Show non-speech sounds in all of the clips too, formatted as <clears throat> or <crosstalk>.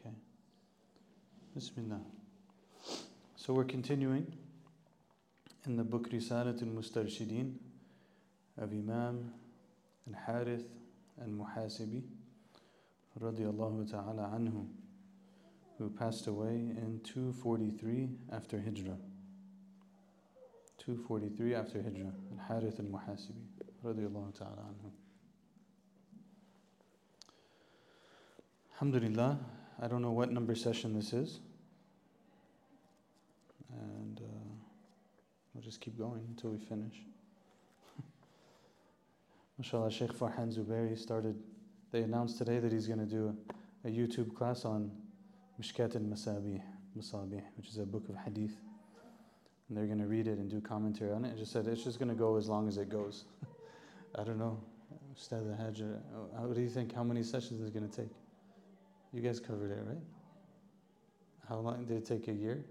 Okay. Bismillah. So we're continuing in the book Risalat al-Mustarshidin of Imam al-Harith al-Muhasibi radiyallahu ta'ala anhu who passed away in 243 after Hijrah. 243 after Hijrah. Al-Harith al-Muhasibi radiyallahu ta'ala anhu. Alhamdulillah, I don't know what number session this is. And uh, we'll just keep going until we finish. <laughs> MashaAllah, Sheikh Furhan Zubairi started, they announced today that he's going to do a, a, YouTube class on Mishkat al Masabih, which is a book of hadith. And they're going to read it and do commentary on it. And just said it's just going to go as long as it goes. <laughs> I don't know. Ustad Hajj, uh, what do you think? How many sessions is it going to take? You guys covered it, right? How long did it take? A year?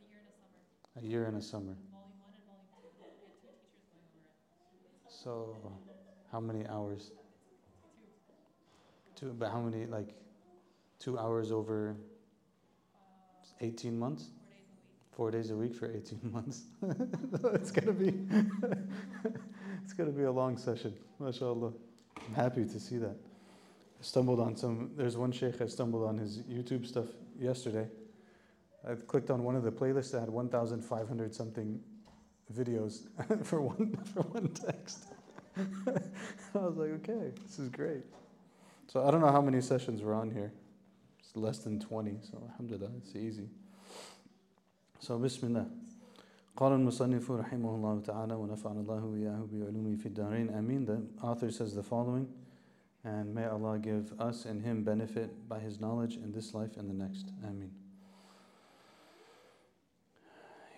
A year and a summer. A year and a summer. Going. So, how many hours? Two. Two, but how many, like, two hours over Uh, 18 months? four days a week. Four days a week for 18 <laughs> months. <laughs> it's gonna be, <laughs> it's gonna be a long session. MashaAllah. I'm happy to see that I stumbled on some, there's one sheikh I stumbled on his YouTube stuff yesterday. I clicked on one of the playlists that had 1,500 something videos <laughs> for one for one text. <laughs> I was like, okay, this is great. So I don't know how many sessions we're on here. It's less than 20, so alhamdulillah, it's easy. So Bismillah. قال المصنف رحمه الله تعالى ونفعنا الله وإياه بعلومه في الدارين آمين. The author says the following, and may Allah give us and him benefit by his knowledge in this life and the next. Ameen.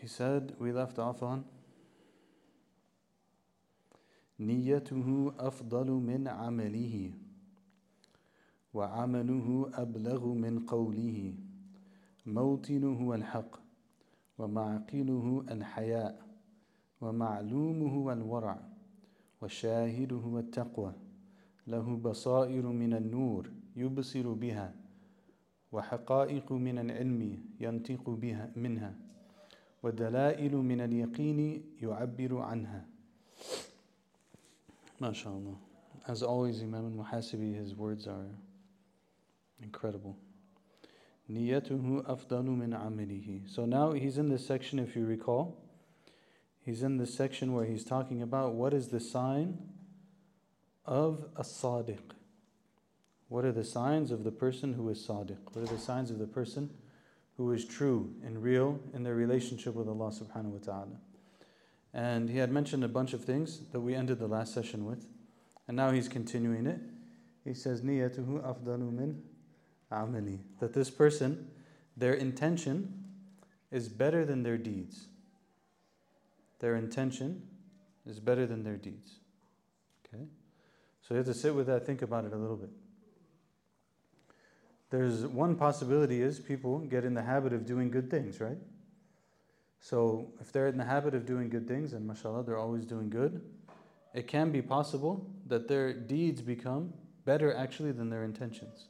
He said, we left off on نيته أفضل من عمله وعمله أبلغ من قوله موطنه الحق ومعقله الحياء ومعلومه الورع وشاهده التقوى له بصائر من النور يبصر بها وحقائق من العلم ينطق بها منها ودلائل من اليقين يعبر عنها MashaAllah. As always, Imam al-Muhasibi, his words are incredible. Niyatuhu afdalu min amilihi. So now he's in this section, if you recall. He's in this section where he's talking about what is the sign of a sadiq. What are the signs of the person who is sadiq? What are the signs of the person who is true and real in their relationship with Allah subhanahu wa ta'ala? And he had mentioned a bunch of things that we ended the last session with. And now he's continuing it. He says, Niyatuhu afdalu min amali. That this person, their intention is better than their deeds. Their intention is better than their deeds. Okay? So you have to sit with that, think about it a little bit. There's one possibility is people get in the habit of doing good things, right? So if they're in the habit of doing good things, and mashallah, they're always doing good, it can be possible that their deeds become better actually than their intentions.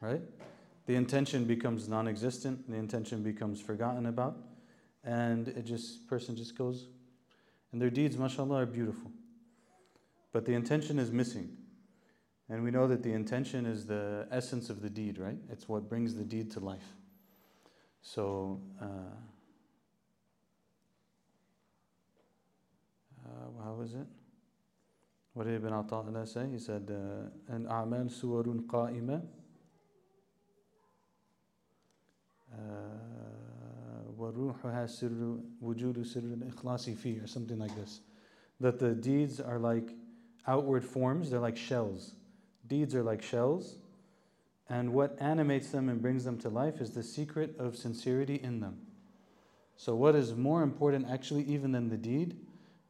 Right? The intention becomes non existent, the intention becomes forgotten about, and it just person just goes and their deeds, mashallah, are beautiful but the intention is missing. And we know that the intention is the essence of the deed, right? It's what brings the deed to life. So, uh, uh, how was it? What did Ibn Ata'illah say? He said, uh, "An a'mal suwarun qa'ima uh, waruhuha sirru wujudu sirru ikhlasi fi," or something like this. That the deeds are like outward forms, they're like shells. Deeds are like shells, and what animates them and brings them to life is the secret of sincerity in them. So, what is more important actually, even than the deed,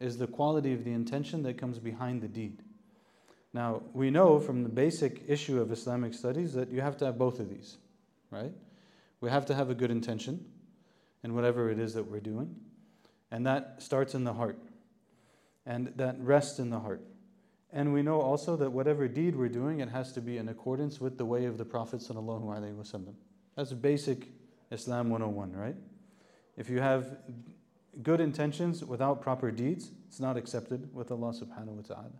is the quality of the intention that comes behind the deed. Now, we know from the basic issue of Islamic studies that you have to have both of these, right? We have to have a good intention in whatever it is that we're doing, and that starts in the heart, and that rests in the heart. And we know also that whatever deed we're doing, it has to be in accordance with the way of the Prophet. That's basic Islam 101, right? If you have good intentions without proper deeds, it's not accepted with Allah subhanahu wa ta'ala.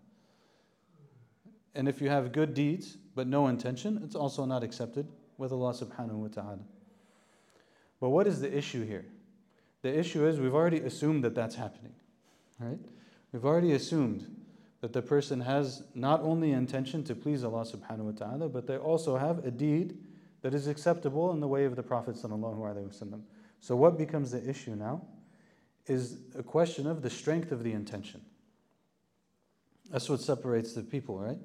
And if you have good deeds but no intention, it's also not accepted with Allah subhanahu wa ta'ala. But what is the issue here? The issue is we've already assumed that that's happening, right? We've already assumed that the person has not only intention to please Allah subhanahu wa ta'ala, but they also have a deed that is acceptable in the way of the Prophet sallallahu alaihi wasallam. So what becomes the issue now is a question of the strength of the intention. That's what separates the people, right?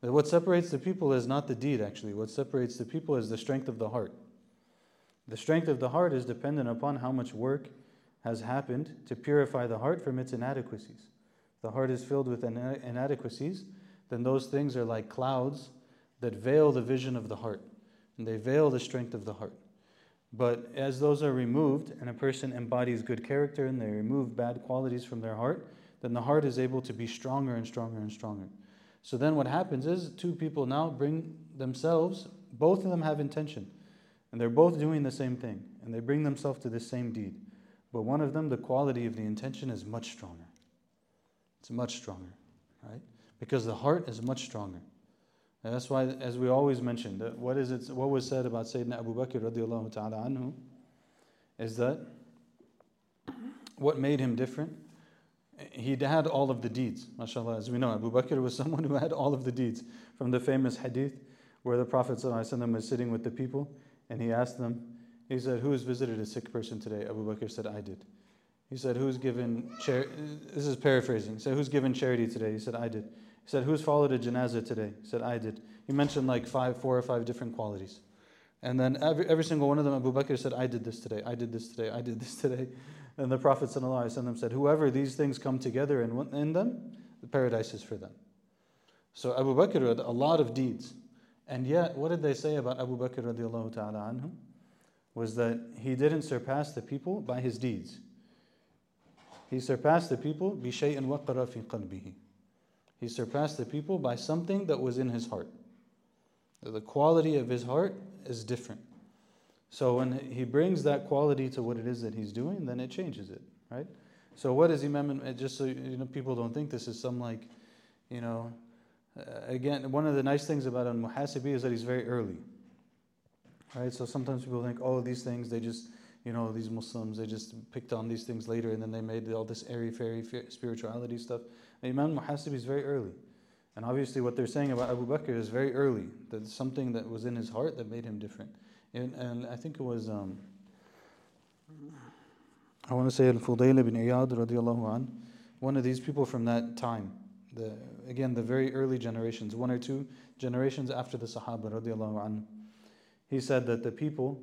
What separates the people is not the deed, actually. What separates the people is the strength of the heart. The strength of the heart is dependent upon how much work has happened to purify the heart from its inadequacies. The heart is filled with inadequacies, then those things are like clouds that veil the vision of the heart, and they veil the strength of the heart. But as those are removed, and a person embodies good character and they remove bad qualities from their heart, then the heart is able to be stronger and stronger and stronger. So then what happens is two people now bring themselves, both of them have intention, and they're both doing the same thing, and they bring themselves to the same deed. But one of them, the quality of the intention is much stronger. It's much stronger, right? Because the heart is much stronger. And that's why, as we always mention, what is it? What was said about Sayyidina Abu Bakr radiallahu ta'ala anhu, is that what made him different he had all of the deeds, mashallah. As we know, Abu Bakr was <laughs> someone who had all of the deeds. From the famous hadith where the Prophet ﷺ was sitting with the people and he asked them, he said, Who has visited a sick person today? Abu Bakr said, I did. He said, Who's given charity? This is paraphrasing. He said, Who's given charity today? He said, I did. He said, Who's followed a janazah today? He said, I did. He mentioned like five, four or five different qualities. And then every, every single one of them, Abu Bakr said, I did this today, I did this today, I did this today. <laughs> And the Prophet ﷺ said, Whoever these things come together in, in them, the paradise is for them. So Abu Bakr had a lot of deeds. And yet, what did they say about Abu Bakr radiallahu ta'ala anhu? Was that he didn't surpass the people by his deeds. He surpassed the people بِشَيْءٍ وَقَرَ فِي قَلْبِهِ He surpassed the people by something that was in his heart. The quality of his heart is different. So when he brings that quality to what it is that he's doing, then it changes it, right? So what is Imam? Just so you know, people don't think this is some like, you know, uh, again, one of the nice things about al muhasibi is that he's very early, right? So sometimes people think, oh, these things they just, you know, these Muslims they just picked on these things later, and then they made all this airy fairy spirituality stuff. Imam Muhasibi is very early. And obviously, what they're saying about Abu Bakr is very early. That something that was in his heart that made him different. And, and I think it was, um, I want to say Al Fudayl ibn Iyad radiallahu an, one of these people from that time. The, again, the very early generations, one or two generations after the Sahaba radiallahu an. He said that the people,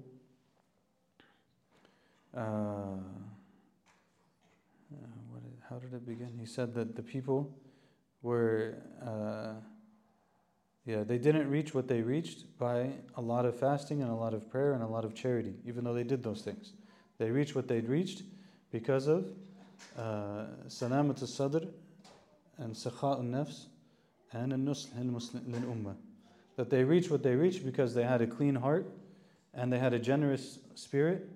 uh, uh, what, how did it begin? He said that the people were. Uh, yeah, they didn't reach what they reached by a lot of fasting and a lot of prayer and a lot of charity, even though they did those things. They reached what they'd reached because of uh, salamat al-sadr and sakha al-nafs and al-nusl lil-ummah. That they reached what they reached because they had a clean heart and they had a generous spirit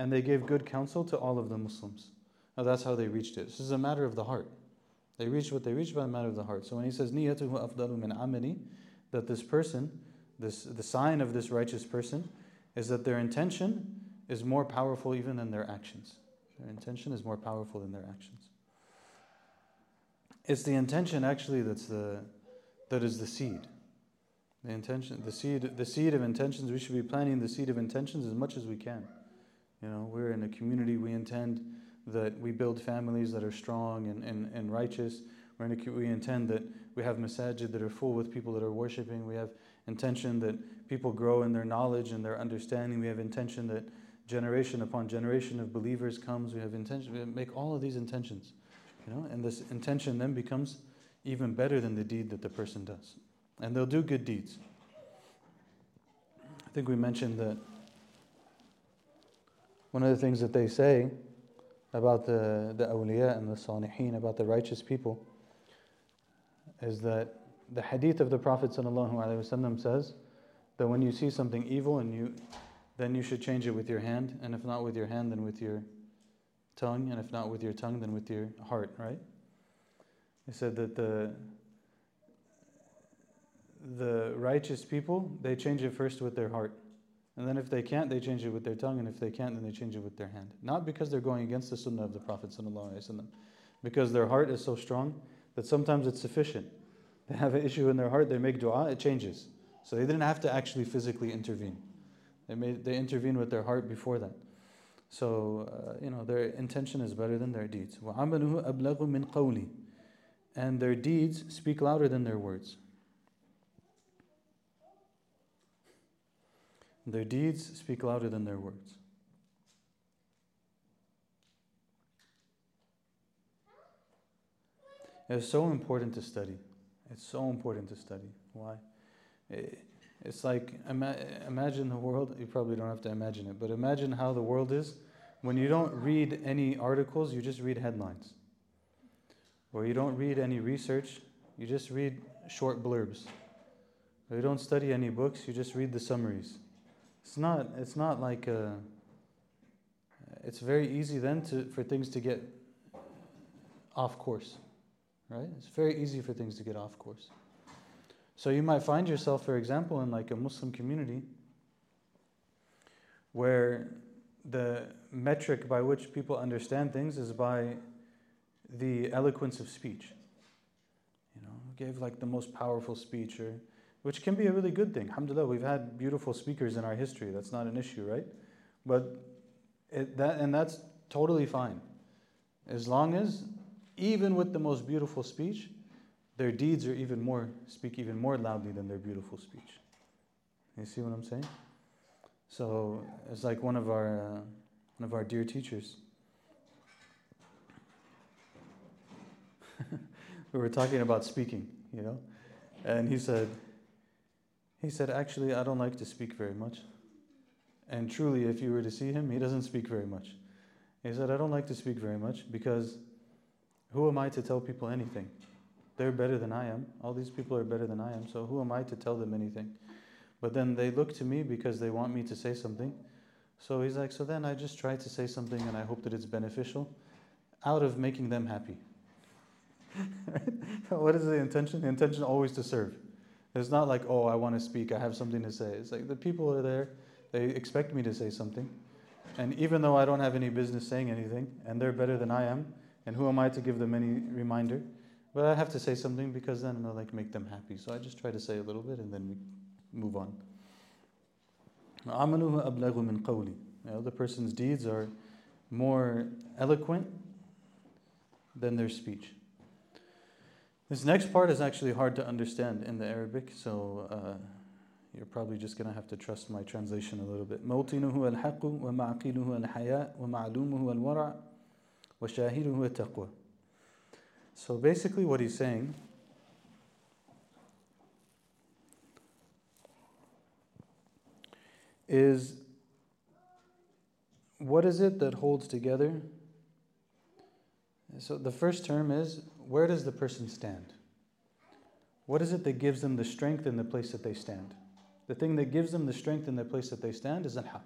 and they gave good counsel to all of the Muslims. Now that's how they reached it. This is a matter of the heart. They reached what they reached by a matter of the heart. So when he says niyatuhu afdalu min amali, that this person, this the sign of this righteous person, is that their intention is more powerful even than their actions. Their intention is more powerful than their actions. It's the intention actually that's the that is the seed. The intention, the seed, the seed of intentions. We should be planting the seed of intentions as much as we can. You know, we're in a community. We intend that we build families that are strong and, and, and righteous. We're in a, we intend that we have masajid that are full with people that are worshiping. We have intention that people grow in their knowledge and their understanding. We have intention that generation upon generation of believers comes. We have intention. We make all of these intentions, you know, and this intention then becomes even better than the deed that the person does, and they'll do good deeds. I think we mentioned that one of the things that they say about the, the awliya and the salihin, about the righteous people, is that the hadith of the Prophet says that when you see something evil and you then you should change it with your hand, and if not with your hand, then with your tongue, and if not with your tongue, then with your heart, right? He said that the the righteous people, they change it first with their heart. And then if they can't, they change it with their tongue, and if they can't, then they change it with their hand. Not because they're going against the sunnah of the Prophet because their heart is so strong that sometimes it's sufficient. They have an issue in their heart, they make dua, it changes. So they didn't have to actually physically intervene. They, made, they intervene with their heart before that. So, uh, you know, their intention is better than their deeds. And their deeds speak louder than their words. Their deeds speak louder than their words. It's so important to study. It's so important to study. Why? It's like imagine the world. You probably don't have to imagine it, but imagine how the world is when you don't read any articles. You just read headlines, or you don't read any research. You just read short blurbs. Or you don't study any books. You just read the summaries. It's not. It's not like a. It's very easy then to for things to get off course, right? It's very easy for things to get off course. So you might find yourself, for example, in like a Muslim community where the metric by which people understand things is by the eloquence of speech. You know, gave like the most powerful speech, or which can be a really good thing. Alhamdulillah, we've had beautiful speakers in our history. That's not an issue, right? But it, that and that's totally fine, as long as even with the most beautiful speech, their deeds are even more speak even more loudly than their beautiful speech. You see what I'm saying? So it's like one of our uh, one of our dear teachers. <laughs> we were talking about speaking, you know, and he said, he said, actually, I don't like to speak very much. And truly, if you were to see him, he doesn't speak very much. He said, I don't like to speak very much because who am I to tell people anything? They're better than I am. All these people are better than I am. So who am I to tell them anything? But then they look to me because they want me to say something. So he's like, so then I just try to say something and I hope that it's beneficial out of making them happy. <laughs> what is the intention? The intention always to serve. It's not like, oh, I want to speak, I have something to say. It's like the people are there, they expect me to say something. And even though I don't have any business saying anything, and they're better than I am, and who am I to give them any reminder? But I have to say something because then I'll like make them happy. So I just try to say a little bit and then we move on. You know, the person's deeds are more eloquent than their speech. This next part is actually hard to understand in the Arabic, so uh, you're probably just going to have to trust my translation a little bit. موطنه الحق ومعقله الحياء ومعلومه الورع وشاهده التقوى so basically, what he's saying is what is it that holds together? So the first term is where does the person stand? What is it that gives them the strength in the place that they stand? The thing that gives them the strength in the place that they stand is al-haq.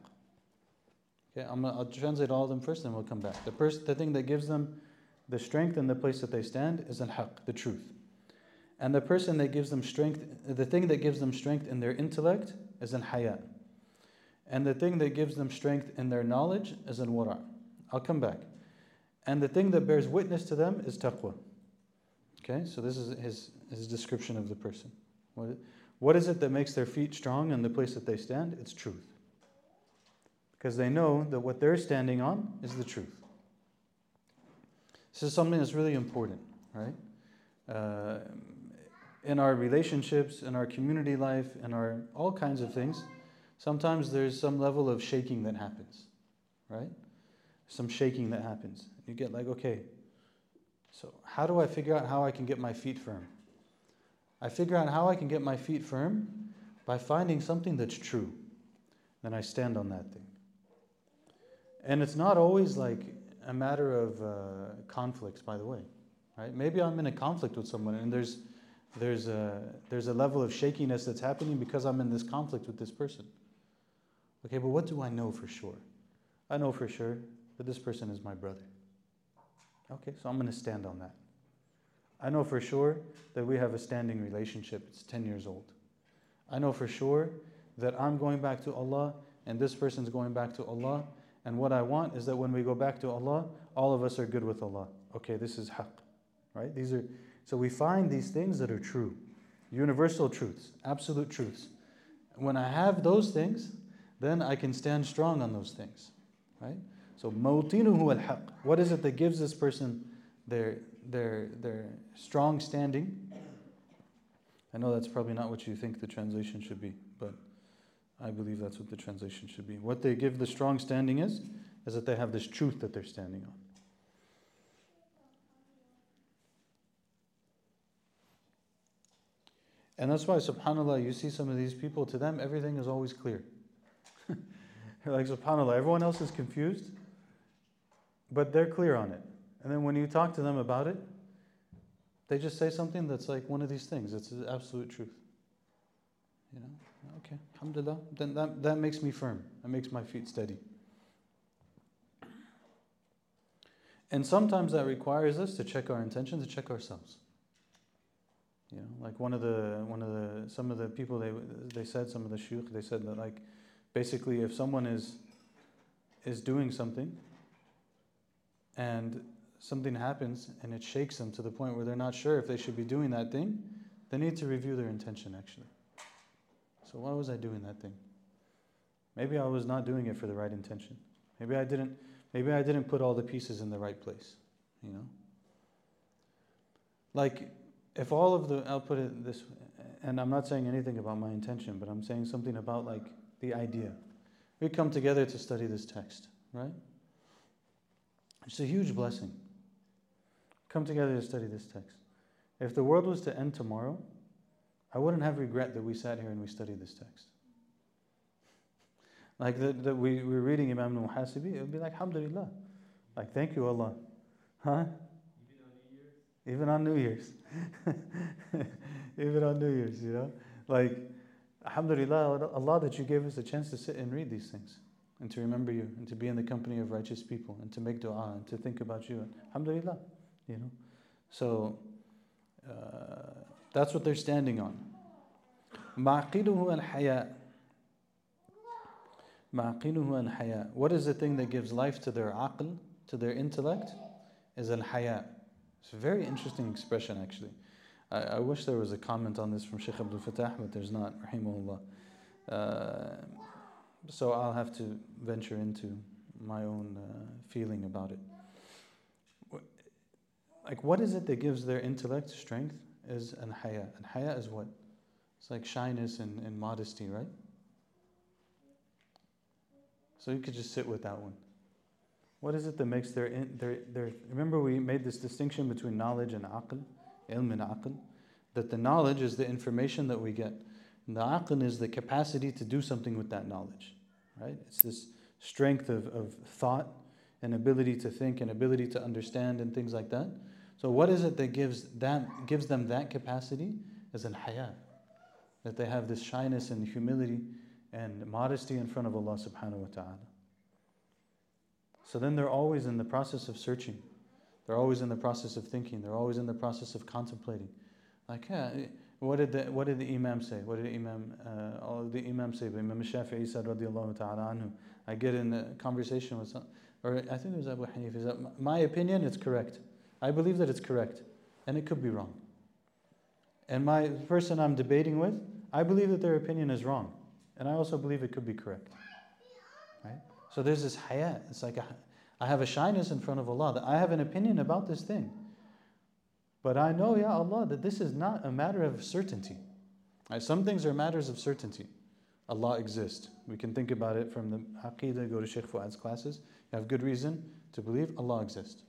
Okay, I'm gonna, I'll translate all of them first, and we'll come back. The, first, the thing that gives them the strength in the place that they stand is al-haq, the truth. And the person that gives them strength, the thing that gives them strength in their intellect is al-haya. And the thing that gives them strength in their knowledge is al-wara. I'll come back. And the thing that bears witness to them is taqwa. Okay, so this is his, his description of the person. What, what is it that makes their feet strong in the place that they stand? It's truth. Because they know that what they're standing on is the truth. This is something that's really important, right? Uh, in our relationships, in our community life, in our all kinds of things, sometimes there's some level of shaking that happens, right? Some shaking that happens. You get like, okay, so how do I figure out how I can get my feet firm? I figure out how I can get my feet firm by finding something that's true. Then I stand on that thing. And it's not always like a matter of uh, conflicts, by the way. Right? Maybe I'm in a conflict with someone, and there's there's a, there's a level of shakiness that's happening because I'm in this conflict with this person. Okay, but what do I know for sure? I know for sure that this person is my brother. Okay, so I'm going to stand on that. I know for sure that we have a standing relationship. It's 10 years old. I know for sure that I'm going back to Allah and this person's going back to Allah. And what I want is that when we go back to Allah, all of us are good with Allah. Okay, this is haqq. Right? These are so we find these things that are true, universal truths, absolute truths. When I have those things, then I can stand strong on those things. Right? So mawtinuhu al haqq. What is it that gives this person their their their strong standing? I know that's probably not what you think the translation should be, but I believe that's what the translation should be. What they give the strong standing is, is that they have this truth that they're standing on. And that's why, subhanAllah, you see some of these people, to them, everything is always clear. <laughs> like, subhanAllah, everyone else is confused, but they're clear on it. And then when you talk to them about it, they just say something that's like one of these things. It's the absolute truth. You know? Okay, alhamdulillah. Then that, that makes me firm. That makes my feet steady. And sometimes that requires us to check our intention, to check ourselves. You know, like one of the one of the some of the people they they said some of the shuyukh they said that like basically if someone is is doing something and something happens and it shakes them to the point where they're not sure if they should be doing that thing, they need to review their intention actually. So why was I doing that thing? Maybe I was not doing it for the right intention. Maybe I didn't maybe I didn't put all the pieces in the right place, you know? Like if all of the I'll put it this and I'm not saying anything about my intention, but I'm saying something about like the idea. We come together to study this text, right? It's a huge blessing. Come together to study this text. If the world was to end tomorrow, I wouldn't have regret that we sat here and we studied this text. <laughs> Like that, that we, we were reading Imam al-Muhasibi, it would be like, Alhamdulillah. Like, thank you, Allah. Huh? Even on New Year's. <laughs> Even on New Year's, you know? Like, Alhamdulillah, Allah, that you gave us a chance to sit and read these things and to remember you and to be in the company of righteous people and to make dua and to think about you. Alhamdulillah, you know? So, uh, that's what they're standing on. معقله الحياء معقله الحياء What is the thing that gives life to their aql, to their intellect? Is al-haya. It's a very interesting expression actually. I, I, wish there was a comment on this from Sheikh Abdul Fattah, but there's not, rahimahullah. Uh, so I'll have to venture into my own uh, feeling about it. Like, what is it that gives their intellect strength? is an haya. And haya is what? It's like shyness and, and modesty, right? So you could just sit with that one. What is it that makes their, their, their remember we made this distinction between knowledge and aql, ilm and aql, that the knowledge is the information that we get. And the aql is the capacity to do something with that knowledge, right? It's this strength of, of thought and ability to think and ability to understand and things like that. So what is it that gives that gives them that capacity? Is an haya. That they have this shyness and humility and modesty in front of Allah subhanahu wa ta'ala. So then they're always in the process of searching. They're always in the process of thinking. They're always in the process of contemplating. Like, yeah, what did the, what did the Imam say? What did the Imam, uh, all the Imam say? But Imam Shafi'i said, radiallahu ta'ala anhu. I get in a conversation with some, or I think it was Abu Hanif. Is that my opinion, it's correct. I believe that it's correct, and it could be wrong. And my person I'm debating with, I believe that their opinion is wrong, and I also believe it could be correct. Right? So there's this hayat. It's like a, I have a shyness in front of Allah that I have an opinion about this thing. But I know, Ya Allah, that this is not a matter of certainty. Some things are matters of certainty. Allah exists. We can think about it from the Aqidah, go to Sheikh Fuad's classes. You have good reason to believe Allah exists.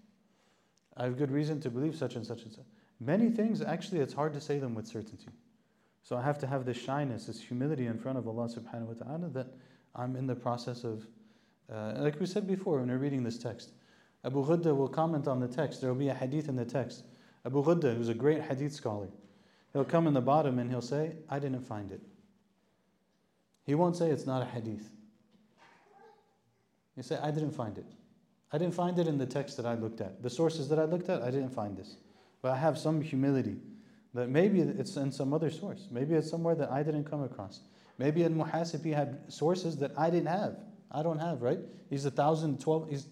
I have good reason to believe such and such and such. Many things, actually, it's hard to say them with certainty. So I have to have this shyness, this humility in front of Allah subhanahu wa ta'ala that I'm in the process of, uh, like we said before when we are reading this text. Abu Ghudda will comment on the text. There will be a hadith in the text. Abu Ghudda, who's a great hadith scholar, He'll come in the bottom and he'll say, I didn't find it. He won't say it's not a hadith. He'll say, I didn't find it. I didn't find it in the text that I looked at. The sources that I looked at, I didn't find this. But I have some humility that maybe it's in some other source. Maybe it's somewhere that I didn't come across. Maybe in Muhasib had sources that I didn't have. I don't have, right? He's a thousand, twelve, he's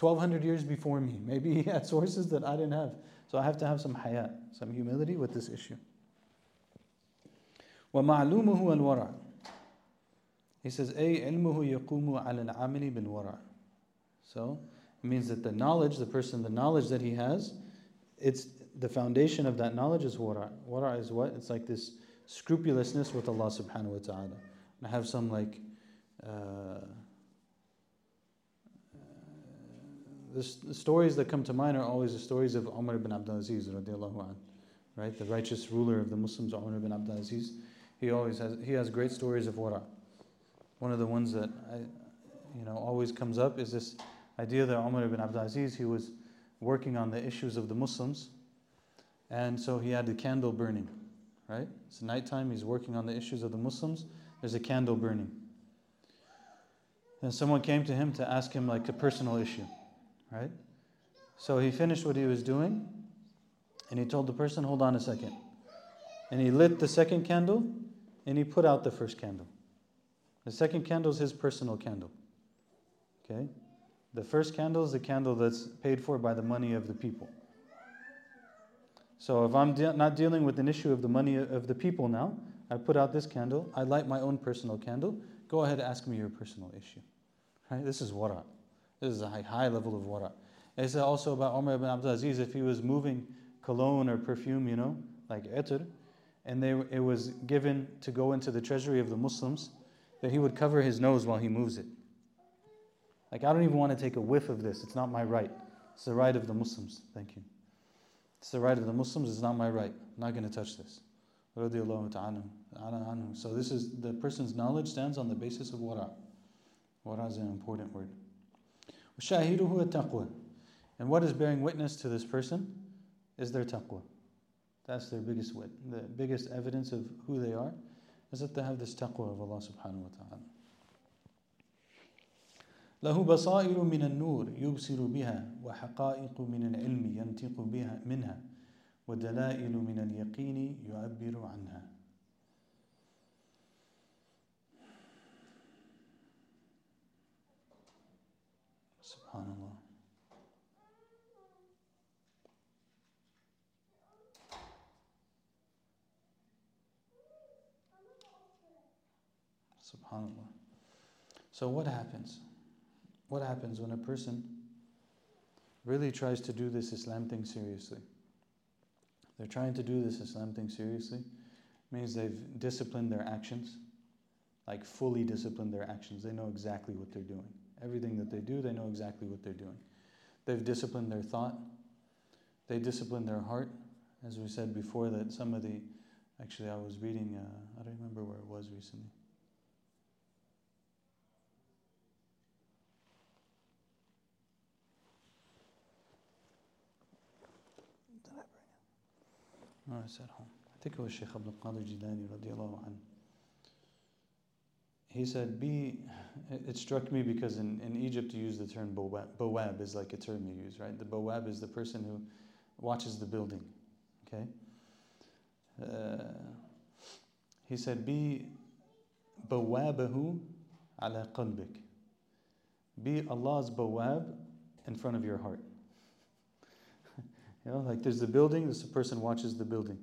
1200 years before me. Maybe he had sources that I didn't have. So I have to have some haya, some humility with this issue. ومعلومه الورع He says, أي علمه يقوم على العمل بالورع So it means that the knowledge, the person, the knowledge that he has, it's the foundation of that knowledge is wara. Wara is what? It's like this scrupulousness with Allah subhanahu wa ta'ala. And I have some like uh, the, the, stories that come to mind are always the stories of Umar ibn Abdul Aziz right? The righteous ruler of the Muslims, Umar ibn Abdul Aziz. He always has he has great stories of wara. One of the ones that I, you know, always comes up is this idea that Umar ibn Abdul Aziz he was working on the issues of the Muslims, and so he had a candle burning, right? It's nighttime. He's working on the issues of the Muslims. There's a candle burning. And someone came to him to ask him like a personal issue right? So he finished what he was doing and he told the person, Hold on a second. And he lit the second candle and he put out the first candle. The second candle is his personal candle. Okay? The first candle is the candle that's paid for by the money of the people. So if I'm de- not dealing with an issue of the money of the people now, I put out this candle, I light my own personal candle. Go ahead, ask me your personal issue. Right? This is wara. This is a high, high level of wara. It's also about Umar ibn Abdul Aziz if he was moving cologne or perfume, you know, like etr, and they, it was given to go into the treasury of the Muslims, that he would cover his nose while he moves it. Like, I don't even want to take a whiff of this. It's not my right. It's the right of the Muslims. Thank you. It's the right of the Muslims. It's not my right. I'm not going to touch this. So this is the person's knowledge stands on the basis of wara. Wara is an important word. وشاهده التقوى and what is bearing witness to this person is their taqwa that's their biggest wit the biggest evidence of who they are is that they have this taqwa of Allah subhanahu wa ta'ala له بصائر من النور يبصر بها وحقائق من العلم ينطق بها منها ودلائل من اليقين يعبر عنها SubhanAllah. SubhanAllah. So, what happens? What happens when a person really tries to do this Islam thing seriously? They're trying to do this Islam thing seriously, means they've disciplined their actions, like fully disciplined their actions. They know exactly what they're doing. Everything that they do, they know exactly what they're doing. They've disciplined their thought, they discipline their heart. As we said before, that some of the, actually, I was reading, uh, I don't remember where it was recently. Did I bring it? No, it's at home. I think it was Sheikh Abdul Qadir Jilani radiallahu anhu he said, be, it struck me because in, in Egypt you use the term. Bawab is like a term you use, right? The bawab is the person who watches the building, okay? Uh, he said, be bawabahu ala qalbik. Be Allah's bawab in front of your heart. <laughs> you know, like there's the building, this person watches the building.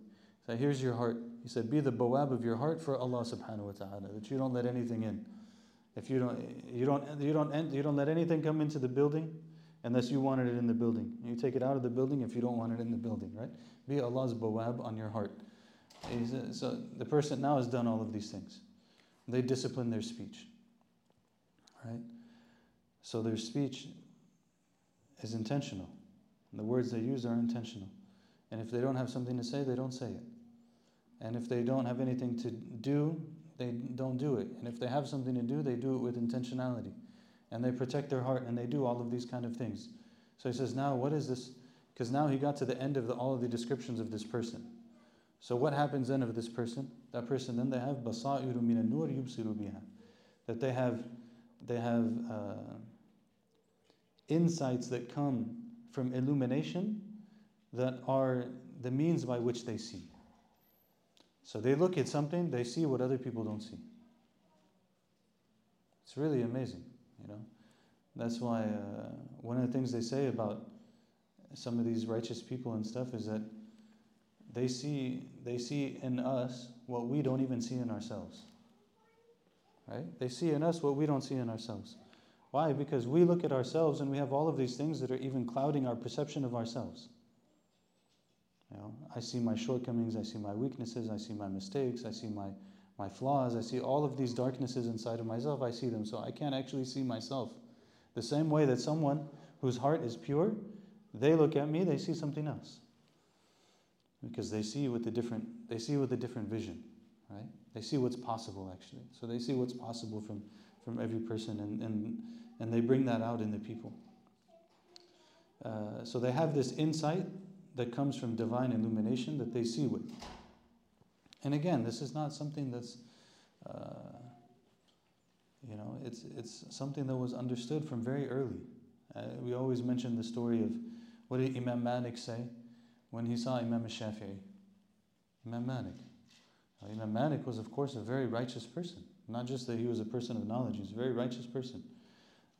So here's your heart. He said, Be the bawab of your heart for Allah subhanahu wa ta'ala, that you don't let anything in. If you don't, you don't, you don't, you don't let anything come into the building unless you wanted it in the building. You take it out of the building if you don't want it in the building, right? Be Allah's bawab on your heart. So the person now has done all of these things. They discipline their speech, right? So their speech is intentional. The words they use are intentional. And if they don't have something to say, they don't say it. And if they don't have anything to do, they don't do it. And if they have something to do, they do it with intentionality. And they protect their heart and they do all of these kind of things. So he says, now what is this? Because now he got to the end of the, all of the descriptions of this person. So what happens then of this person? That person then they have basairu min nur yubsiru biha. That they have they have uh, insights that come from illumination that are the means by which they see. So they look at something, they see what other people don't see. It's really amazing, you know. That's why uh, one of the things they say about some of these righteous people and stuff is that they see they see in us what we don't even see in ourselves. Right? They see in us what we don't see in ourselves. Why? Because we look at ourselves and we have all of these things that are even clouding our perception of ourselves. You know, I see my shortcomings, I see my weaknesses, I see my mistakes, I see my, my flaws, I see all of these darknesses inside of myself, I see them, so I can't actually see myself. The same way that someone whose heart is pure, they look at me, they see something else. Because they see with a different they see with a different vision, right? They see what's possible actually. So they see what's possible from, from every person and, and, and they bring that out in the people. Uh, so they have this insight that comes from divine illumination that they see with. And again, this is not something that's, uh, you know, it's, it's something that was understood from very early. Uh, we always mention the story of what did Imam Malik say when he saw Imam Shafi'i? Imam Malik. Imam Malik was, of course, a very righteous person. Not just that he was a person of knowledge, he was a very righteous person,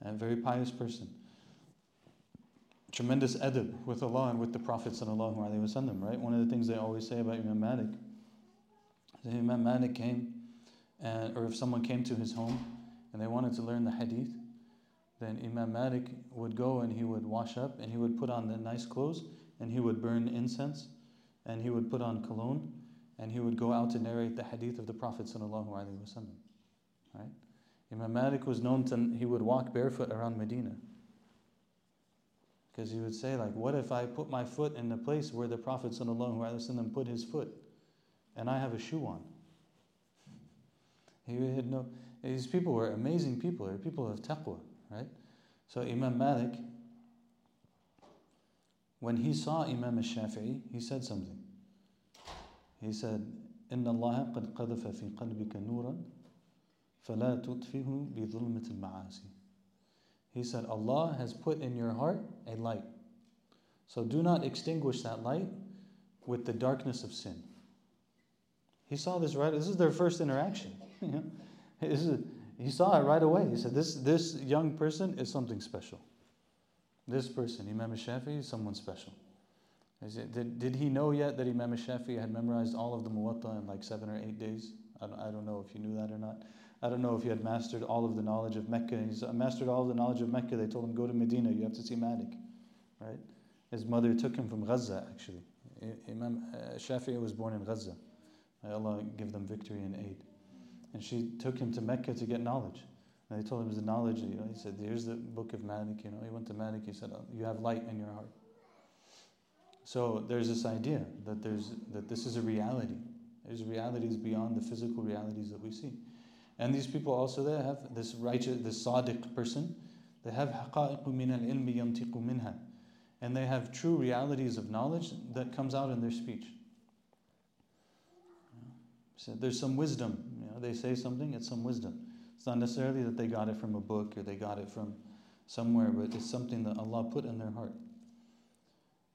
and a very pious person tremendous adab with Allah and with the Prophet sallallahu alaihi wasallam, right? One of the things they always say about Imam Malik, is that Imam Malik came, and, or if someone came to his home and they wanted to learn the hadith, then Imam Malik would go and he would wash up and he would put on the nice clothes and he would burn incense and he would put on cologne and he would go out to narrate the hadith of the Prophet sallallahu alaihi wasallam, right? Imam Malik was known to he would walk barefoot around Medina. Because he would say, like, what if I put my foot in the place where the Prophet ﷺ put his foot and I have a shoe on? He had no, these people were amazing people. They're people of taqwa, right? So Imam Malik, when he saw Imam al-Shafi'i, he said something. He said, إن الله قد قذف في قلبك نورا فلا تطفئه بظلمة المعاصي he said, Allah has put in your heart a light. So do not extinguish that light with the darkness of sin. He saw this right. This is their first interaction. <laughs> is, he saw it right away. He said, this, this young person is something special. This person, Imam Shafi, is someone special. It, did, did he know yet that Imam Shafi had memorized all of the Muwatta in like seven or eight days? I don't, I don't know if you knew that or not. I don't know if he had mastered all of the knowledge of Mecca. He's mastered all of the knowledge of Mecca. They told him, go to Medina, you have to see Malik. Right? His mother took him from Gaza, actually. Imam uh, Shafi'i was born in Gaza. May Allah give them victory and aid. And she took him to Mecca to get knowledge. And they told him the knowledge, you know, he said, here's the book of Malik, you know. He went to Malik, he said, oh, you have light in your heart. So there's this idea that there's that this is a reality. There's realities beyond the physical realities that we see. And these people also they have this righteous, this sadiq person. They have حقائق من العلم ينطق منها. And they have true realities of knowledge that comes out in their speech. So there's some wisdom. You know, they say something, it's some wisdom. It's not necessarily that they got it from a book or they got it from somewhere, but it's something that Allah put in their heart.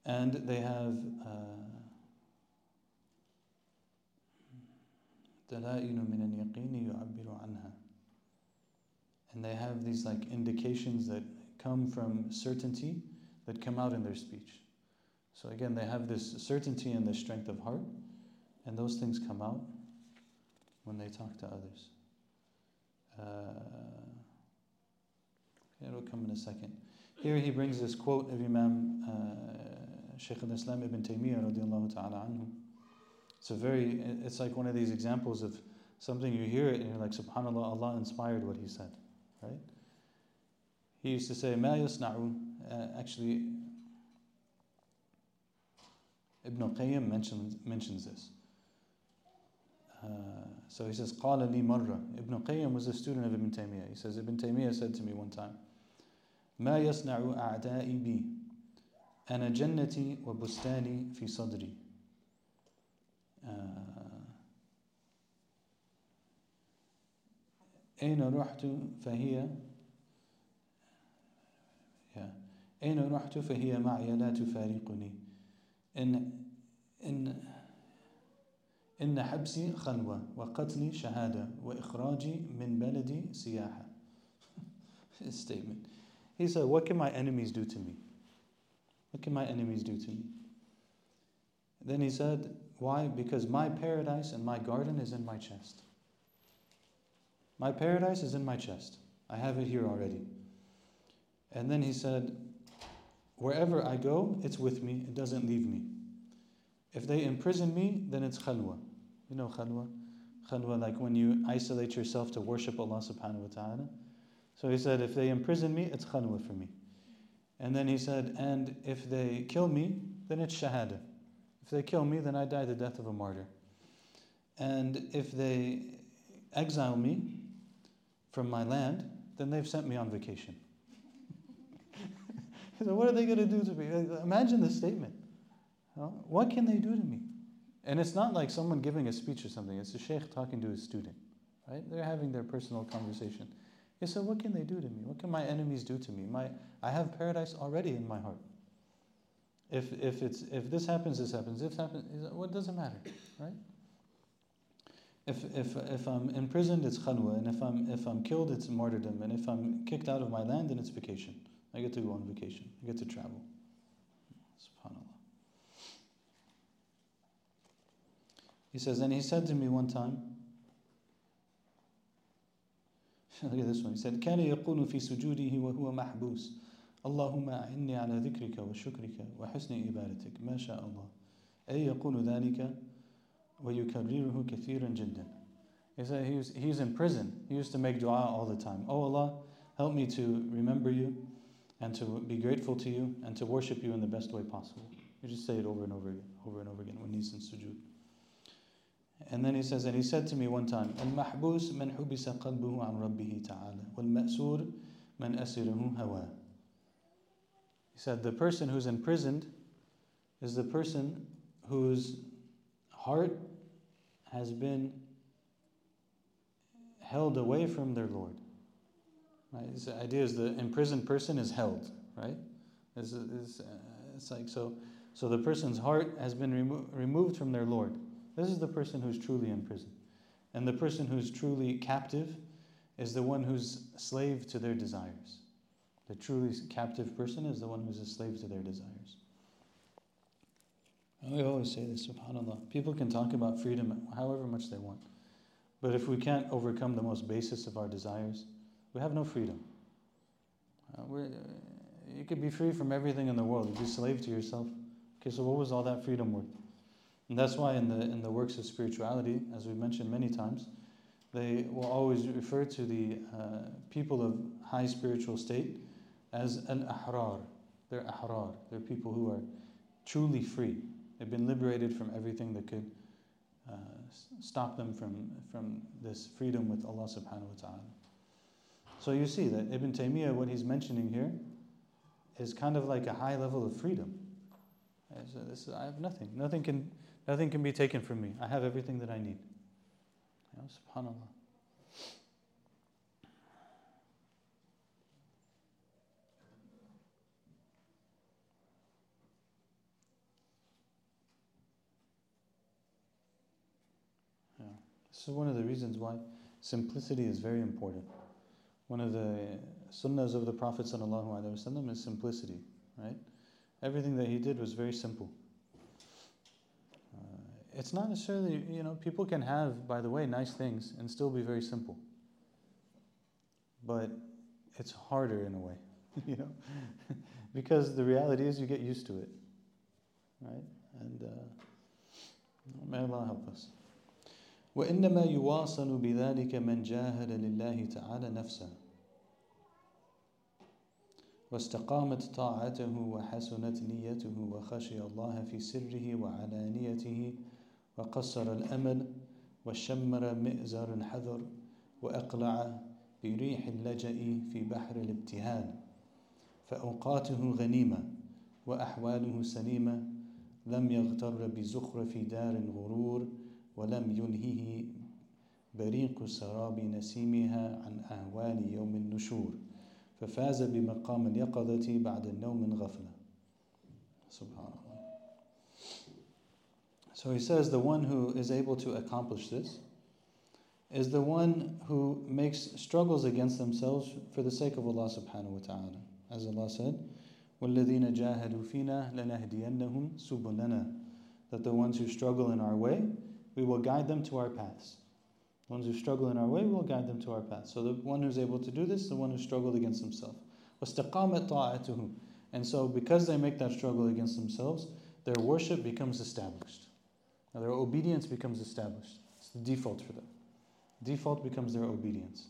And they have uh, دلائل من اليقين يعبر عنها and they have these like indications that come from certainty that come out in their speech so again they have this certainty and this strength of heart and those things come out when they talk to others uh, it'll come in a second here he brings this quote of Imam uh, Shaykh al-Islam ibn Taymiyyah radiallahu ta'ala anhu it's a very, it's like one of these examples of something you hear it and you're like, subhanAllah, Allah inspired what he said, right? He used to say, ma yasna'u, uh, actually, Ibn Qayyim mentions, mentions this. Uh, so he says, قال لي مرة. Ibn Qayyim was a student of Ibn Taymiyyah. He says, Ibn Taymiyyah said to me one time, ما يصنع أعدائي بي أنا جنتي وبستاني في صدري أين رحت فهي أين رحت فهي معي لا تفارقني إن إن إن حبسي خلوة وقتلي شهادة وإخراجي من بلدي سياحة <laughs> statement. He said, What can my enemies do to me? What can my enemies do to me? Then he said, Why? Because my paradise and my garden is in my chest. My paradise is in my chest. I have it here already. And then he said, Wherever I go, it's with me, it doesn't leave me. If they imprison me, then it's khalwa. You know khalwa? Khalwa, like when you isolate yourself to worship Allah subhanahu wa ta'ala. So he said, If they imprison me, it's khalwa for me. And then he said, And if they kill me, then it's shahada. If they kill me, then I die the death of a martyr. And if they exile me from my land, then they've sent me on vacation. <laughs> so what are they going to do to me? Imagine the statement. What can they do to me? And it's not like someone giving a speech or something. It's a sheikh talking to his student, right? They're having their personal conversation. He said, "What can they do to me? What can my enemies do to me? My, I have paradise already in my heart. If, if, it's, if this happens, this happens. If happens, what does it matter, right? If, if, if I'm imprisoned, it's khalwa, and if I'm, if I'm killed, it's martyrdom, and if I'm kicked out of my land, then it's vacation. I get to go on vacation, I get to travel. SubhanAllah. He says, and he said to me one time, <laughs> look at this one, he said, كان يقول في سجوده وهو محبوس اللهم أعني على ذكرك وشكرك وحسن عبادتك ما شاء الله أي يقول ذلك ويكرره كثيرا جدا He said he was, he's in prison. He used to make dua all the time. Oh Allah, help me to remember you and to be grateful to you and to worship you in the best way possible. You just say it over and over again, over and over again when he's in sujood. And then he says, and he said to me one time, المحبوس من حبس قلبه عن ربه تعالى والمأسور من أسره هواه. he said, the person who's imprisoned is the person whose heart has been held away from their Lord. Right? The idea is the imprisoned person is held, right? It's, it's, it's like so. So the person's heart has been remo- removed from their Lord. This is the person who's truly in prison. And the person who's truly captive is the one who's slave to their desires. The truly captive person is the one who's a slave to their desires. I always say this, subhanAllah. People can talk about freedom however much they want. But if we can't overcome the most basis of our desires, we have no freedom. Uh, you could be free from everything in the world. You'd be slave to yourself. Okay, so what was all that freedom worth? And that's why in the in the works of spirituality, as we've mentioned many times, they will always refer to the uh, people of high spiritual state as al ahrar. They're ahrar. They're people who are truly free. They've been liberated from everything that could uh, stop them from from this freedom with Allah Subhanahu wa Taala. So you see that Ibn Taymiyyah, what he's mentioning here, is kind of like a high level of freedom. So this, I have nothing. Nothing can Nothing can be taken from me. I have everything that I need. You know, subhanAllah. Yeah. This is one of the reasons why simplicity is very important. One of the sunnahs of the Prophet ﷺ is simplicity, right? Everything that he did was very simple it's not necessarily, you know, people can have, by the way, nice things and still be very simple. But it's harder in a way, <laughs> you know, <laughs> because the reality is you get used to it, right? And uh, may Allah help us. وإنما يواصل بذلك من جاهد لله تعالى نفسه. واستقامت طاعته وحسنت نيته وخشي الله في سره وعلانيته وقصر الأمل وشمر مئزر الحذر وأقلع بريح اللجأ في بحر الابتهال. فأوقاته غنيمة وأحواله سليمة لم يغتر بزخرف دار غرور ولم ينهه بريق سراب نسيمها عن أهوال يوم النشور ففاز بمقام اليقظة بعد النوم غفلة سبحان الله So he says the one who is able to accomplish this is the one who makes struggles against themselves for the sake of Allah subhanahu wa ta'ala. As Allah said, وَالَّذِينَ جَاهَدُوا فِينَا لَنَهْدِيَنَّهُمْ سُبُلَنَا That the ones who struggle in our way, we will guide them to our paths. The ones who struggle in our way, we will guide them to our paths. So the one who's able to do this, the one who struggled against himself. And so because they make that struggle against themselves, their worship becomes established. Now, their obedience becomes established. It's the default for them. Default becomes their obedience.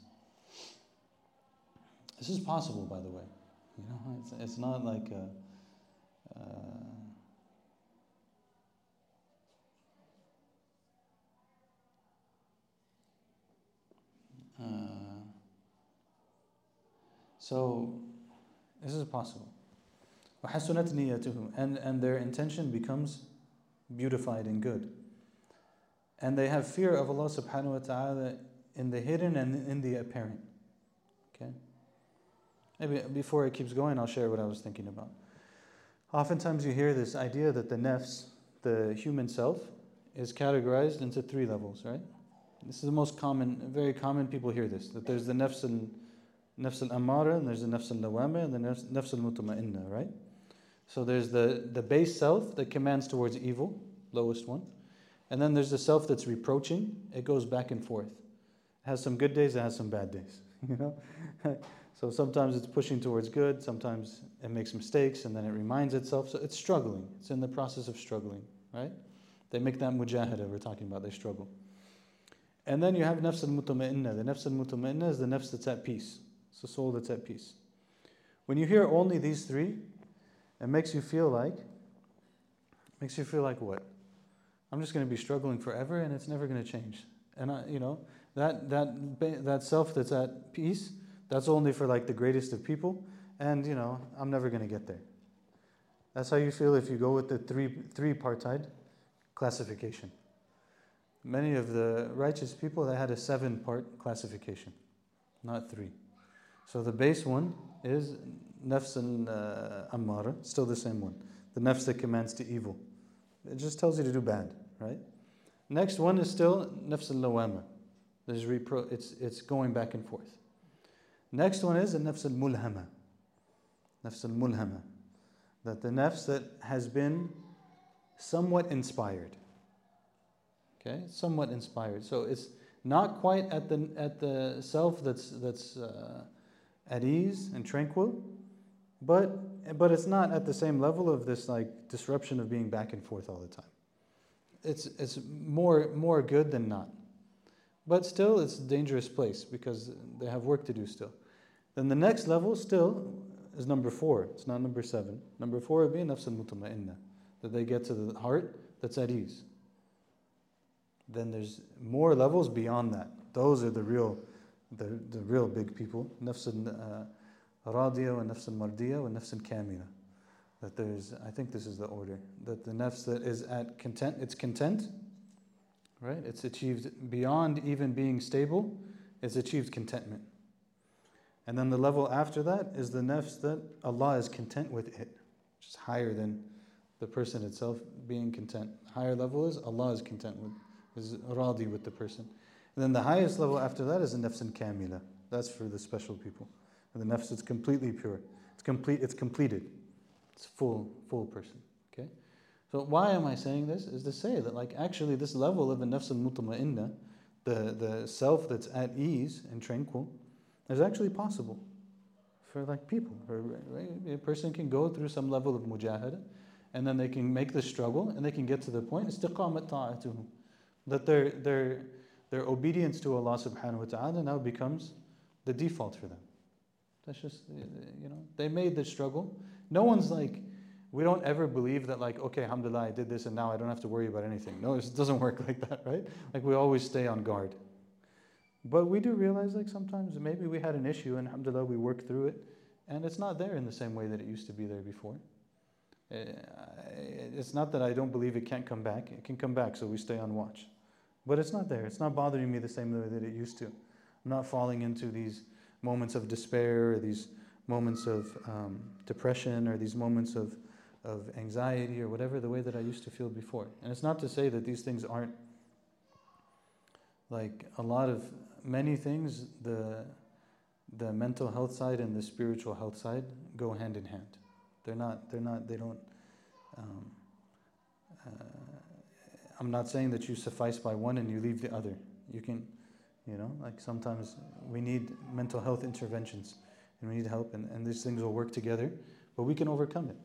This is possible, by the way. You know, it's, it's not like a, uh, uh, so this is possible. وحسنت نيتهم and and their intention becomes beautified and good. And they have fear of Allah subhanahu wa ta'ala in the hidden and in the apparent. Okay? Maybe before it keeps going, I'll share what I was thinking about. Oftentimes you hear this idea that the nafs, the human self, is categorized into three levels, right? This is the most common, very common people hear this, that there's the nafs al, nafs al-amara, and there's the nafs al-lawama, and the nafs, nafs al-mutma'inna, right? So there's the, the base self that commands towards evil, lowest one. And then there's the self that's reproaching. It goes back and forth. It has some good days, it has some bad days. <laughs> You know? <laughs> so sometimes it's pushing towards good, sometimes it makes mistakes and then it reminds itself. So it's struggling. It's in the process of struggling, right? They make that mujahada we're talking about, they struggle. And then you have nafs al mutma'inna. The nafs al mutma'inna is the nafs that's at peace. It's the soul that's at peace. When you hear only these three, it makes you feel like, makes you feel like what? I'm just going to be struggling forever and it's never going to change. And I, you know, that that that self that's at peace, that's only for like the greatest of people, and you know, I'm never going to get there. That's how you feel if you go with the three three partite classification. Many of the righteous people they had a seven part classification, not three. So the base one is nafs al uh, ammara, still the same one. The nafs that commands to evil. It just tells you to do bad, right? Next one is still nafs al lawama. There's repro- it's, it's going back and forth. Next one is the nafs al mulhama. Nafs al mulhama. That the nafs that has been somewhat inspired. Okay, somewhat inspired. So it's not quite at the at the self that's that's uh, at ease and tranquil, but but it's not at the same level of this like disruption of being back and forth all the time. It's it's more more good than not. But still it's a dangerous place because they have work to do still. Then the next level still is number four. It's not number seven. Number four would be nafs al that they get to the heart that's at ease. Then there's more levels beyond that. Those are the real the, the real big people. Nafs al uh, radiya and nafs al-mardiya and nafs al-kamila. That there's, I think this is the order, that the nafs that is at content, it's content, right? It's achieved beyond even being stable, it's achieved contentment. And then the level after that is the nafs that Allah is content with it, which is higher than the person itself being content. Higher level is Allah is content with, is radi with the person. And then the highest level after that is the nafs al-kamila. That's for the special people. And the nafs is completely pure. It's complete. It's completed. It's full, full person. Okay. So why am I saying this? Is to say that like actually this level of the nafs al mutma'inna, the the self that's at ease and tranquil, is actually possible for like people. Right? A person can go through some level of mujahada, and then they can make the struggle, and they can get to the point istiqamat ta'atuhum, that their their their obedience to Allah subhanahu wa ta'ala now becomes the default for them. That's just, you know, they made the struggle. No one's like, we don't ever believe that, like, okay, alhamdulillah, I did this and now I don't have to worry about anything. No, it doesn't work <laughs> like that, right? Like, we always stay on guard. But we do realize, like, sometimes maybe we had an issue and alhamdulillah, we worked through it and it's not there in the same way that it used to be there before. Uh, it's not that I don't believe it can't come back. It can come back, so we stay on watch. But it's not there. It's not bothering me the same way that it used to. I'm not falling into these moments of despair or these moments of um, depression or these moments of, of anxiety or whatever the way that I used to feel before. And it's not to say that these things aren't like a lot of many things, the, the mental health side and the spiritual health side go hand in hand. They're not, they're not, they don't. Um, uh, I'm not saying that you suffice by one and you leave the other. You can, you know, like sometimes we need mental health interventions and we need help, and, and these things will work together, but we can overcome it.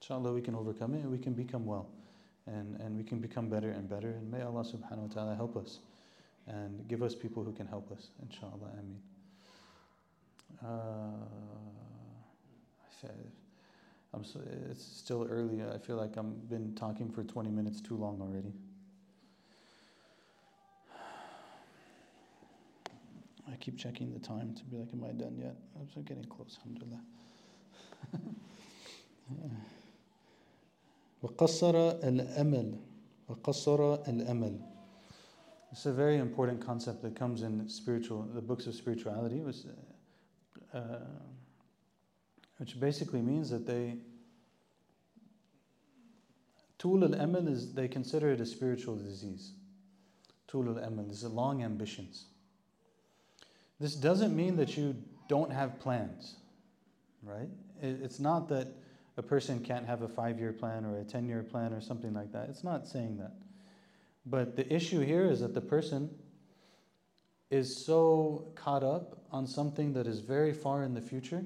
Inshallah, we can overcome it and we can become well. And, and we can become better and better. And may Allah subhanahu wa ta'ala help us and give us people who can help us. Inshallah, Ameen. Uh, I'm so, it's still early. I feel like I've been talking for 20 minutes too long already. I keep checking the time to be like, am I done yet? I'm getting close, alhamdulillah. <laughs> وقصر الأمل وقصر الأمل It's a very important concept that comes in spiritual, the books of spirituality, was, uh, which basically means that they Tul al-amal is they consider it a spiritual disease. Tul al-amal is long ambitions. This doesn't mean that you don't have plans, right? It's not that a person can't have a five year plan or a 10 year plan or something like that. It's not saying that. But the issue here is that the person is so caught up on something that is very far in the future,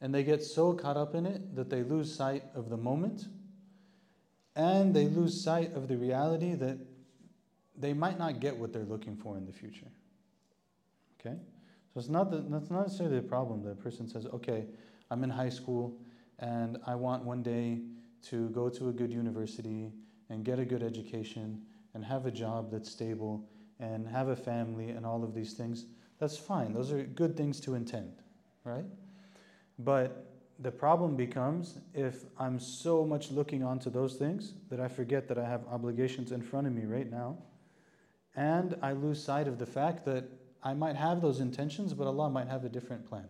and they get so caught up in it that they lose sight of the moment and they lose sight of the reality that they might not get what they're looking for in the future. Okay? So it's not that, that's not necessarily a problem that a person says, okay, I'm in high school and I want one day to go to a good university and get a good education and have a job that's stable and have a family and all of these things. That's fine. Those are good things to intend, right? But the problem becomes if I'm so much looking onto those things that I forget that I have obligations in front of me right now. And I lose sight of the fact that I might have those intentions, but Allah might have a different plan.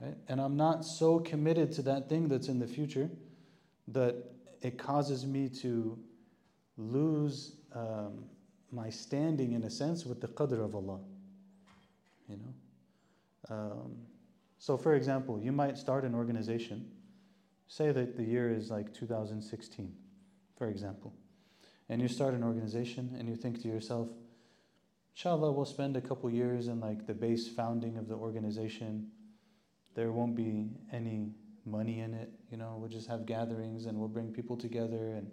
Right? And I'm not so committed to that thing that's in the future that it causes me to lose um, my standing, in a sense, with the qadr of Allah. You know? Um, so, for example, you might start an organization, say that the year is like 2016, for example, and you start an organization and you think to yourself, inshallah, we'll spend a couple years in like the base founding of the organization. There won't be any money in it, you know, we'll just have gatherings and we'll bring people together and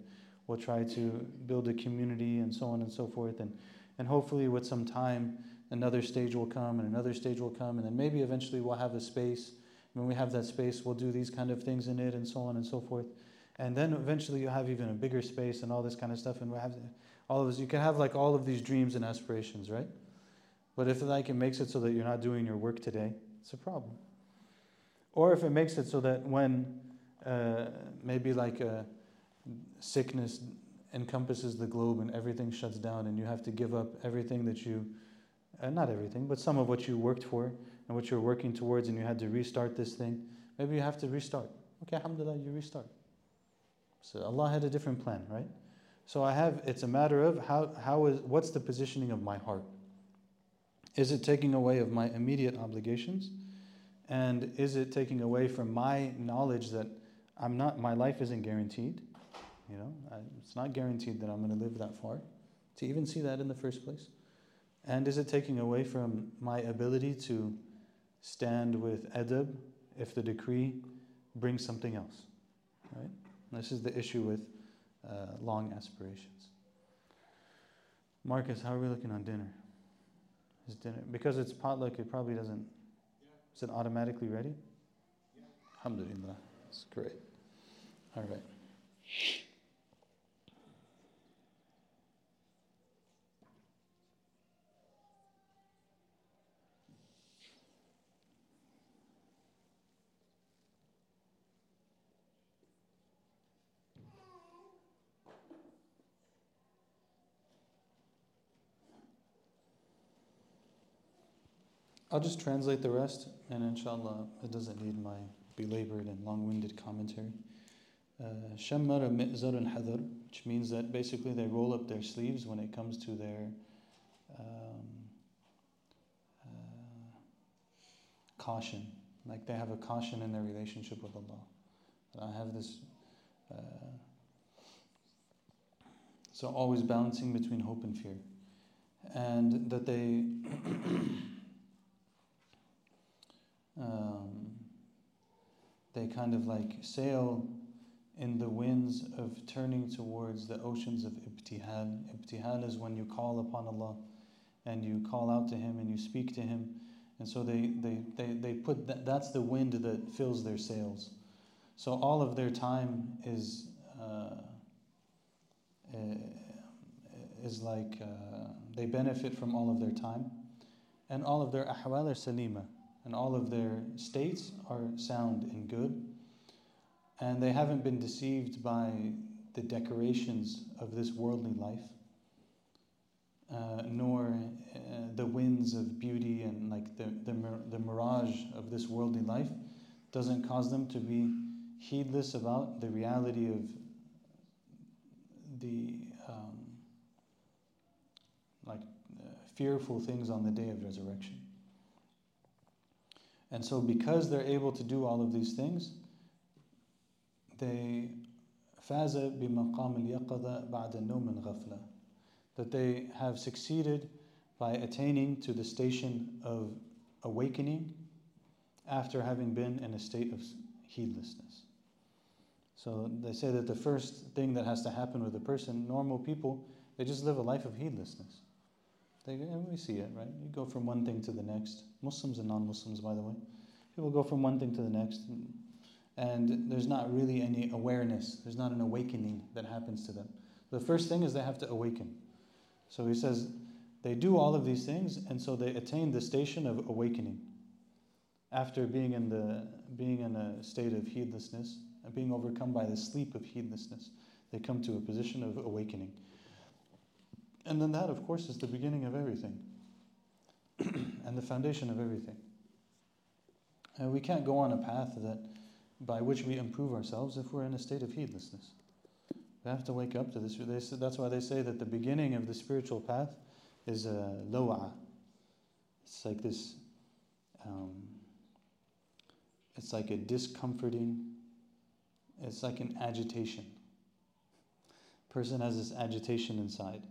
we'll try to build a community and so on and so forth. And, and hopefully, with some time, another stage will come and another stage will come, and then maybe eventually we'll have a space. When we have that space, we'll do these kind of things in it and so on and so forth. And then eventually you'll have even a bigger space and all this kind of stuff. And we'll have all of this. You can have like all of these dreams and aspirations, right? But if like it makes it so that you're not doing your work today, it's a problem. Or if it makes it so that when uh, maybe like a sickness encompasses the globe and everything shuts down and you have to give up everything that you, uh, not everything, but some of what you worked for and what you're working towards and you had to restart this thing, maybe you have to restart. Okay, alhamdulillah, you restart. So Allah had a different plan, right? So I have, it's a matter of how, how is, what's the positioning of my heart? Is it taking away of my immediate obligations? And is it taking away from my knowledge that I'm not, my life isn't guaranteed? You know, I, it's not guaranteed that I'm going to live that far to even see that in the first place. And is it taking away from my ability to stand with adab if the decree brings something else? Right? This is the issue with uh, long aspirations. Marcus, how are we looking on dinner? Is dinner because it's potluck? It probably doesn't. Is it automatically ready? Yeah. Alhamdulillah. That's great. All right. I'll just translate the rest, and inshallah, it doesn't need my belabored and long winded commentary. Shammara mi'zar al hadar, which means that basically they roll up their sleeves when it comes to their um, uh, caution. Like they have a caution in their relationship with Allah. I have this. Uh, so always balancing between hope and fear. And that they. <clears throat> um, they kind of like sail in the winds of turning towards the oceans of ibtihal. Ibtihal is when you call upon Allah and you call out to Him and you speak to Him. And so they, they, they, they put that, that's the wind that fills their sails. So all of their time is, uh, uh is like uh, they benefit from all of their time. And all of their ahwal are salima. And all of their states are sound and good and they haven't been deceived by the decorations of this worldly life, uh, nor uh, the winds of beauty and like the, the, the mirage of this worldly life doesn't cause them to be heedless about the reality of the um, like uh, fearful things on the day of resurrection. And so, because they're able to do all of these things, they فاز بمقام اليقظة بعد النوم غفلة that they have succeeded by attaining to the station of awakening after having been in a state of heedlessness. So they say that the first thing that has to happen with a person, normal people, they just live a life of heedlessness. They, we see it, right? You go from one thing to the next. Muslims and non Muslims, by the way. People go from one thing to the next and there's not really any awareness, there's not an awakening that happens to them. The first thing is they have to awaken. So he says they do all of these things, and so they attain the station of awakening. After being in, the, being in a state of heedlessness and being overcome by the sleep of heedlessness, they come to a position of awakening. And then that, of course, is the beginning of everything <clears throat> and the foundation of everything. And we can't go on a path that by which we improve ourselves if we're in a state of heedlessness. We have to wake up to this. That's why they say that the beginning of the spiritual path is a lo'a. It's like this, um, it's like a discomforting, it's like an agitation. Person has this agitation inside.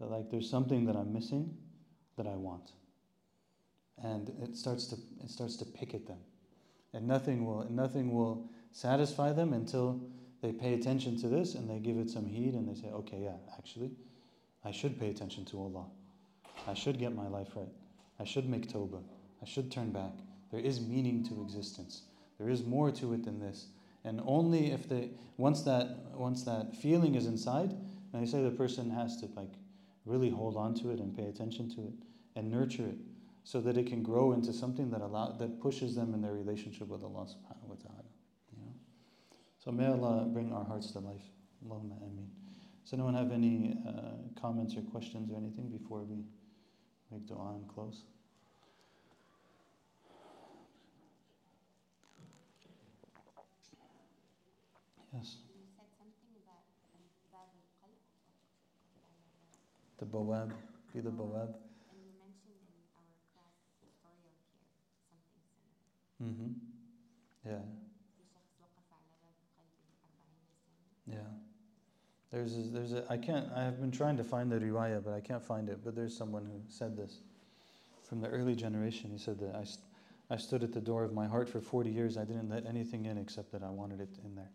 That like there's something that I'm missing that I want. And it starts to it starts to pick at them and nothing will nothing will satisfy them until they pay attention to this and they give it some heed and they say, okay, yeah, actually, I should pay attention to Allah. I should get my life right. I should make tawbah. I should turn back. There is meaning to existence. There is more to it than this. And only if they once that once that feeling is inside, and they say the person has to like really hold on to it and pay attention to it and nurture it so that it can grow into something that allow, that pushes them in their relationship with Allah subhanahu wa ta'ala. You know? So may Allah bring our hearts to life. Allahumma ameen. Does anyone have any uh, comments or questions or anything before we make dua and close? Yes. The bawab, be the bawab. Mm-hmm. Yeah. Yeah. There's a, there's a I can't I have been trying to find the riwayah but I can't find it but there's someone who said this from the early generation he said that I, st- I stood at the door of my heart for 40 years I didn't let anything in except that I wanted it in there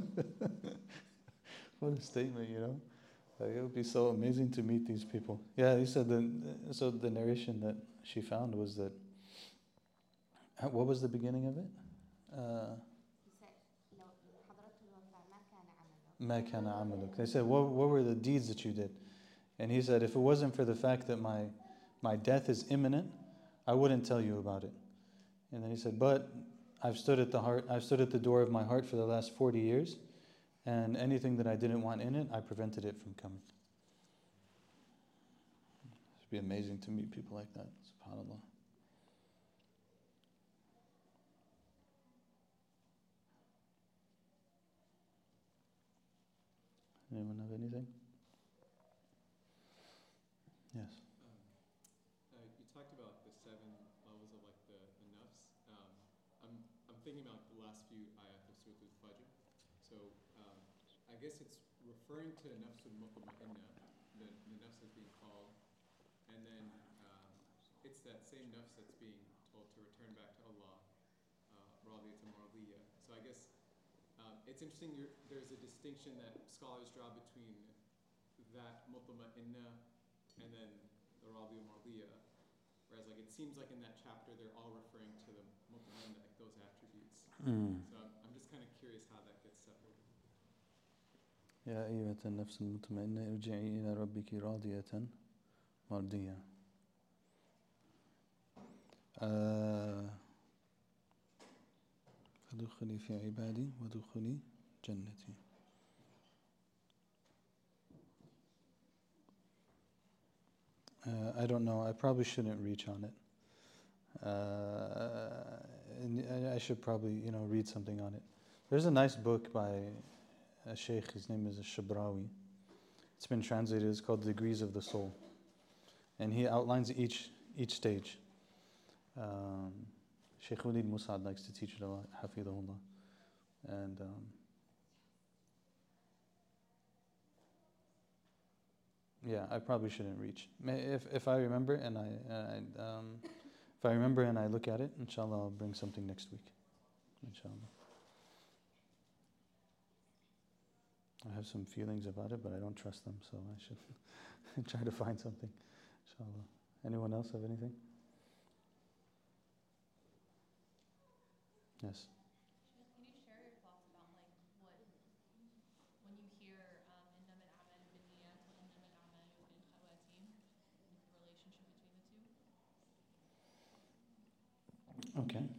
<laughs> what a statement, you know. Like, it would be so amazing to meet these people. Yeah, he said that. So the narration that she found was that. What was the beginning of it? Uh, They said, what, what were the deeds that you did? And he said, if it wasn't for the fact that my my death is imminent, I wouldn't tell you about it. And then he said, But I've stood at the heart I've stood at the door of my heart for the last forty years, and anything that I didn't want in it, I prevented it from coming. It'd be amazing to meet people like that. SubhanAllah. Anyone have anything? Yes. Uh, you talked about the seven levels of like the, the nafs. Um, I'm, I'm thinking about the last few ayat of Surah Al-Fajr. So um, I guess it's referring to nafsul mutma'inna, the, the nafs that's being called, and then um, it's that same nafs that's being told to return back to Allah, uh, radiyatun mardiya. So I guess um, it's interesting. You're, there's a distinction that scholars draw between that mutma'inna and then the radiya mardiya. Whereas like it seems like in that chapter they're all referring to the mutmainna, like those attributes. Mm. So I'm, I'm just kind of curious how that gets separated. يا أيها النفس المطمئنة ارجعي إلى ربك راضية مرضية آه، فادخلي في عبادي وادخلي جنتي Uh, I don't know. I probably shouldn't reach on it. Uh, and I- I should probably, you know, read something on it. There's a nice book by a sheikh. His name is Shabrawi. It's been translated. It's called Degrees of the Soul, and he outlines each each stage. Um, Sheikh Walead Mosaad likes to teach it a lot. Hafidahullah, and um, yeah, I probably shouldn't reach. If if I remember and I, I um, if I remember and I look at it, inshallah, I'll bring something next week. Inshallah. I have some feelings about it, but I don't trust them, so I should <laughs> try to find something. Inshallah. Anyone else have anything? Yes. Can you share your thoughts about like what when you hear um, relationship between the two? Okay.